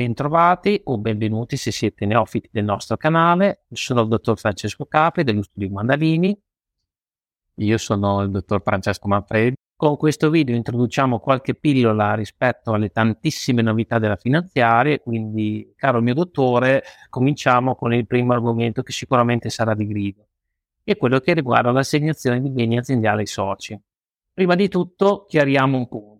Bentrovati o benvenuti se siete neofiti del nostro canale. Sono il dottor Francesco Capri dello studio Mandalini. Io sono il dottor Francesco Manfredi. Con questo video introduciamo qualche pillola rispetto alle tantissime novità della finanziaria, quindi caro mio dottore, cominciamo con il primo argomento che sicuramente sarà di grido, è quello che riguarda l'assegnazione di beni aziendali ai soci. Prima di tutto chiariamo un punto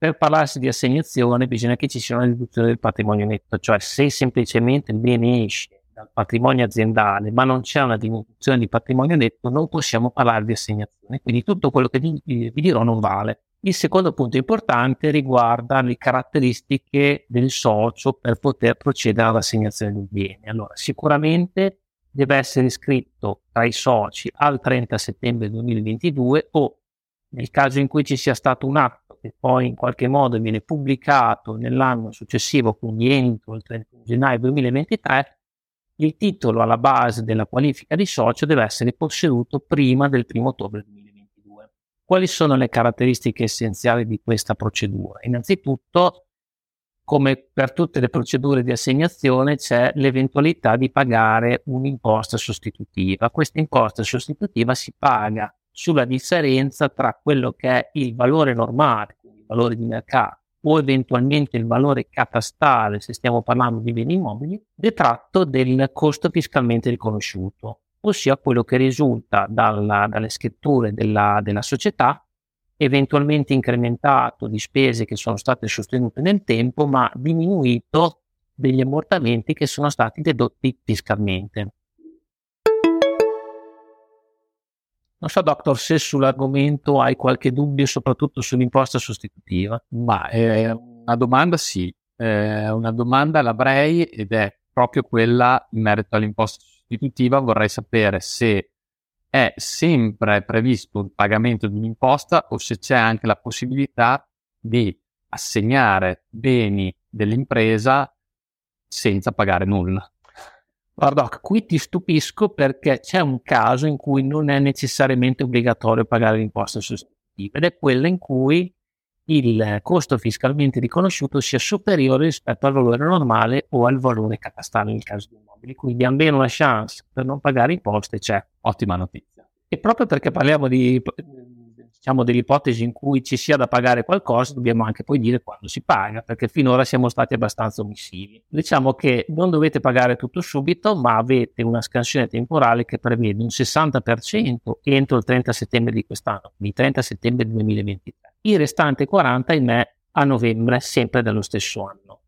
per parlarsi di assegnazione bisogna che ci sia una riduzione del patrimonio netto, cioè se semplicemente il bene esce dal patrimonio aziendale ma non c'è una diminuzione di patrimonio netto non possiamo parlare di assegnazione, quindi tutto quello che vi, dirò non vale. Il secondo punto importante riguarda le caratteristiche del socio per poter procedere all'assegnazione del bene. Allora, sicuramente deve essere iscritto tra i soci al 30 settembre 2022 o nel caso in cui ci sia stato un atto che poi in qualche modo viene pubblicato nell'anno successivo, quindi entro il 31 gennaio 2023, il titolo alla base della qualifica di socio deve essere posseduto prima del 1 ottobre 2022. Quali sono le caratteristiche essenziali di questa procedura? Innanzitutto, come per tutte le procedure di assegnazione, c'è l'eventualità di pagare un'imposta sostitutiva. Questa imposta sostitutiva si paga sulla differenza tra quello che è il valore normale, il valore di mercato, o eventualmente il valore catastale, se stiamo parlando di beni immobili, detratto del costo fiscalmente riconosciuto, ossia quello che risulta dalla, dalle scritture della, della società, eventualmente incrementato di spese che sono state sostenute nel tempo, ma diminuito degli ammortamenti che sono stati dedotti fiscalmente. Non so, doctor, se sull'argomento hai qualche dubbio, soprattutto sull'imposta sostitutiva. Ma è una domanda, sì, è una domanda l'avrei ed è proprio quella in merito all'imposta sostitutiva. Vorrei sapere se è sempre previsto il pagamento di un'imposta o se c'è anche la possibilità di assegnare beni dell'impresa senza pagare nulla. Guarda, qui ti stupisco perché c'è un caso in cui non è necessariamente obbligatorio pagare l'imposta sostitutiva ed è quello in cui il costo fiscalmente riconosciuto sia superiore rispetto al valore normale o al valore catastale nel caso di immobili. Quindi almeno una chance per non pagare imposte c'è. Ottima notizia. E proprio perché parliamo di diciamo, delle ipotesi in cui ci sia da pagare qualcosa, dobbiamo anche poi dire quando si paga, perché finora siamo stati abbastanza omissivi. Diciamo che non dovete pagare tutto subito, ma avete una scansione temporale che prevede un 60% entro il 30 settembre di quest'anno, quindi 30 settembre 2023. Il restante 40, ahimè, a novembre, sempre dello stesso anno.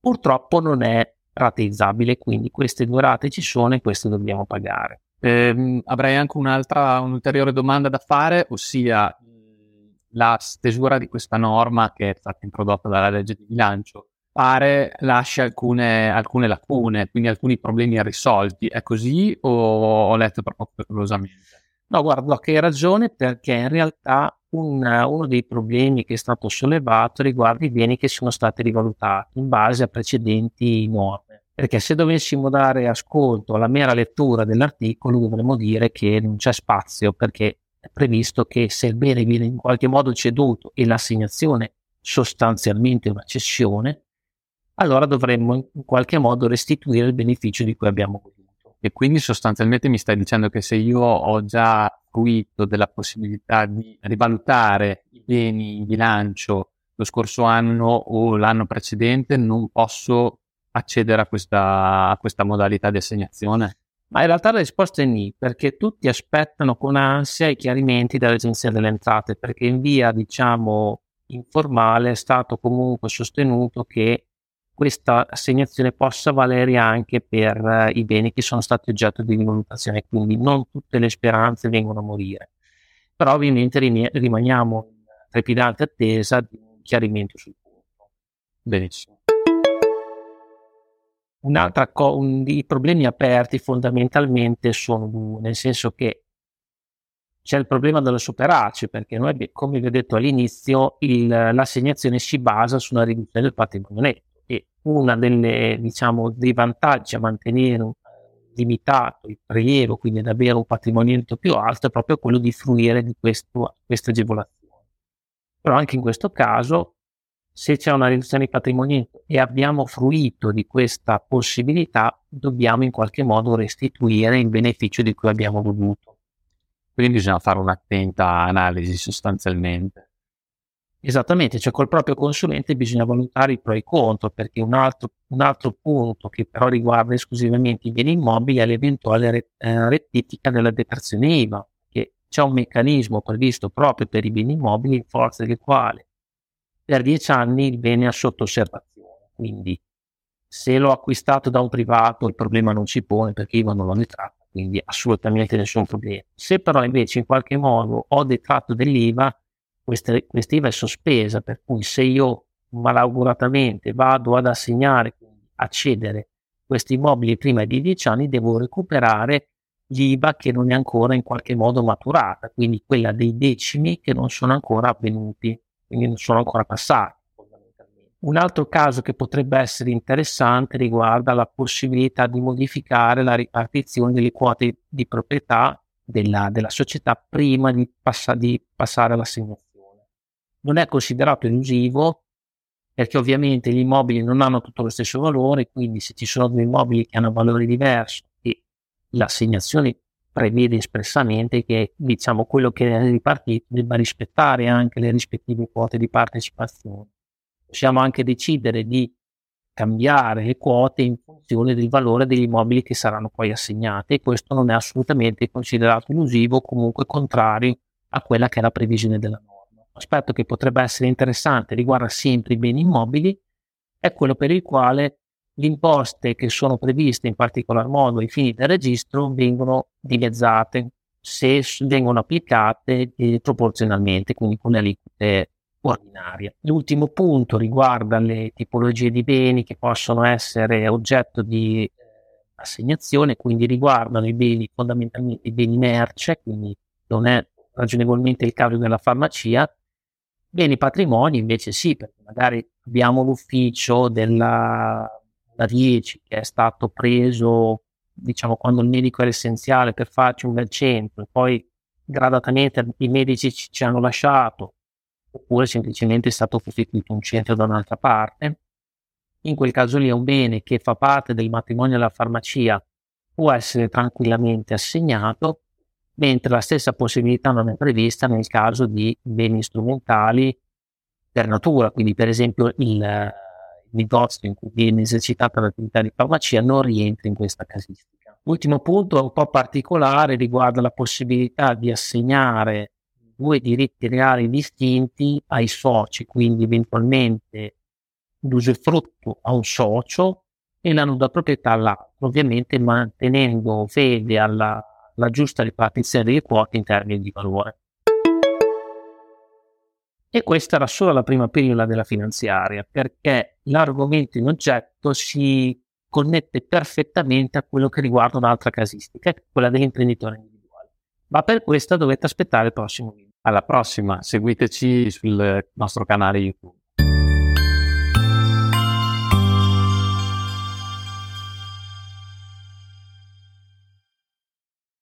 Purtroppo non è rateizzabile, quindi queste due rate ci sono e queste dobbiamo pagare. Eh, avrei anche un'altra, un'ulteriore domanda da fare, ossia la stesura di questa norma che è stata introdotta dalla legge di bilancio pare lascia alcune, alcune lacune, quindi alcuni problemi irrisolti. È così o ho letto troppo pericolosamente? No, guarda, che hai ragione perché in realtà un, uno dei problemi che è stato sollevato riguarda i beni che sono stati rivalutati in base a precedenti norme perché se dovessimo dare ascolto alla mera lettura dell'articolo dovremmo dire che non c'è spazio perché è previsto che se il bene viene in qualche modo ceduto e l'assegnazione sostanzialmente una cessione, allora dovremmo in qualche modo restituire il beneficio di cui abbiamo goduto. E quindi sostanzialmente mi stai dicendo che se io ho già fruito della possibilità di rivalutare i beni in bilancio lo scorso anno o l'anno precedente, non posso accedere a questa, a questa modalità di assegnazione? Ma in realtà la risposta è ni, perché tutti aspettano con ansia i chiarimenti dall'Agenzia delle Entrate, perché in via, diciamo, informale è stato comunque sostenuto che questa assegnazione possa valere anche per uh, i beni che sono stati oggetto di rivalutazione, quindi non tutte le speranze vengono a morire. Però ovviamente rimaniamo in trepidante attesa di un chiarimento sul punto. Benissimo. Co- un, I problemi aperti fondamentalmente sono due, nel senso che c'è il problema dello superace, perché noi, come vi ho detto all'inizio, il, l'assegnazione si basa su una riduzione del patrimonio netto e uno diciamo, dei vantaggi a mantenere un, limitato il prelievo, quindi ad avere un patrimonio netto più alto, è proprio quello di fruire di questo, queste agevolazioni. Però anche in questo caso se c'è una riduzione di patrimonio e abbiamo fruito di questa possibilità, dobbiamo in qualche modo restituire il beneficio di cui abbiamo goduto. Quindi bisogna fare un'attenta analisi sostanzialmente. Esattamente, cioè col proprio consulente bisogna valutare i pro e i contro, perché un altro, un altro punto che però riguarda esclusivamente i beni immobili è l'eventuale eh, rettifica della detrazione IVA, che c'è un meccanismo previsto proprio per i beni immobili in forza del quale per dieci anni il bene è sotto osservazione, quindi se l'ho acquistato da un privato il problema non si pone perché IVA non l'ho detratta, quindi assolutamente nessun problema. Se però invece in qualche modo ho detratto dell'IVA, questa, IVA è sospesa, per cui se io malauguratamente vado ad assegnare, quindi a cedere questi immobili prima di 10 anni, devo recuperare l'IVA che non è ancora in qualche modo maturata, quindi quella dei decimi che non sono ancora avvenuti, quindi non sono ancora passati. Un altro caso che potrebbe essere interessante riguarda la possibilità di modificare la ripartizione delle quote di proprietà della, della società prima di, passa, di passare all'assegnazione non è considerato elusivo perché ovviamente gli immobili non hanno tutto lo stesso valore, quindi se ci sono due immobili che hanno valori diversi e l'assegnazione prevede espressamente che diciamo quello che è ripartito debba rispettare anche le rispettive quote di partecipazione. Possiamo anche decidere di cambiare le quote in funzione del valore degli immobili che saranno poi assegnati e questo non è assolutamente considerato elusivo o comunque contrario a quella che è la previsione della norma aspetto che potrebbe essere interessante riguarda sempre i beni immobili, è quello per il quale le imposte che sono previste in particolar modo ai fini del registro vengono dimezzate se vengono applicate eh, proporzionalmente, quindi con le aliquote ordinarie. L'ultimo punto riguarda le tipologie di beni che possono essere oggetto di eh, assegnazione, quindi riguardano i beni fondamentalmente i beni merce, quindi non è ragionevolmente il caso della farmacia, Beni patrimoni invece sì, perché magari abbiamo l'ufficio della, da 10 che è stato preso, diciamo, quando il medico era essenziale per farci un bel centro, poi gradatamente i medici ci, ci hanno lasciato, oppure semplicemente è stato costituito un centro da un'altra parte. In quel caso lì è un bene che fa parte del matrimonio della farmacia, può essere tranquillamente assegnato mentre la stessa possibilità non è prevista nel caso di beni strumentali per natura, quindi per esempio il negozio in cui viene esercitata l'attività di farmacia non rientra in questa casistica. L'ultimo punto un po' particolare riguarda la possibilità di assegnare due diritti reali distinti ai soci, quindi eventualmente l'usufrutto a un socio e la nuda proprietà all'altro, ovviamente mantenendo fede alla la giusta ripartizione delle quote in termini di valore. E questa era solo la prima pillola della finanziaria, perché l'argomento in oggetto si connette perfettamente a quello che riguarda un'altra casistica, quella dell'imprenditore individuale. Ma per questo dovete aspettare il prossimo video. Alla prossima, seguiteci sul nostro canale YouTube.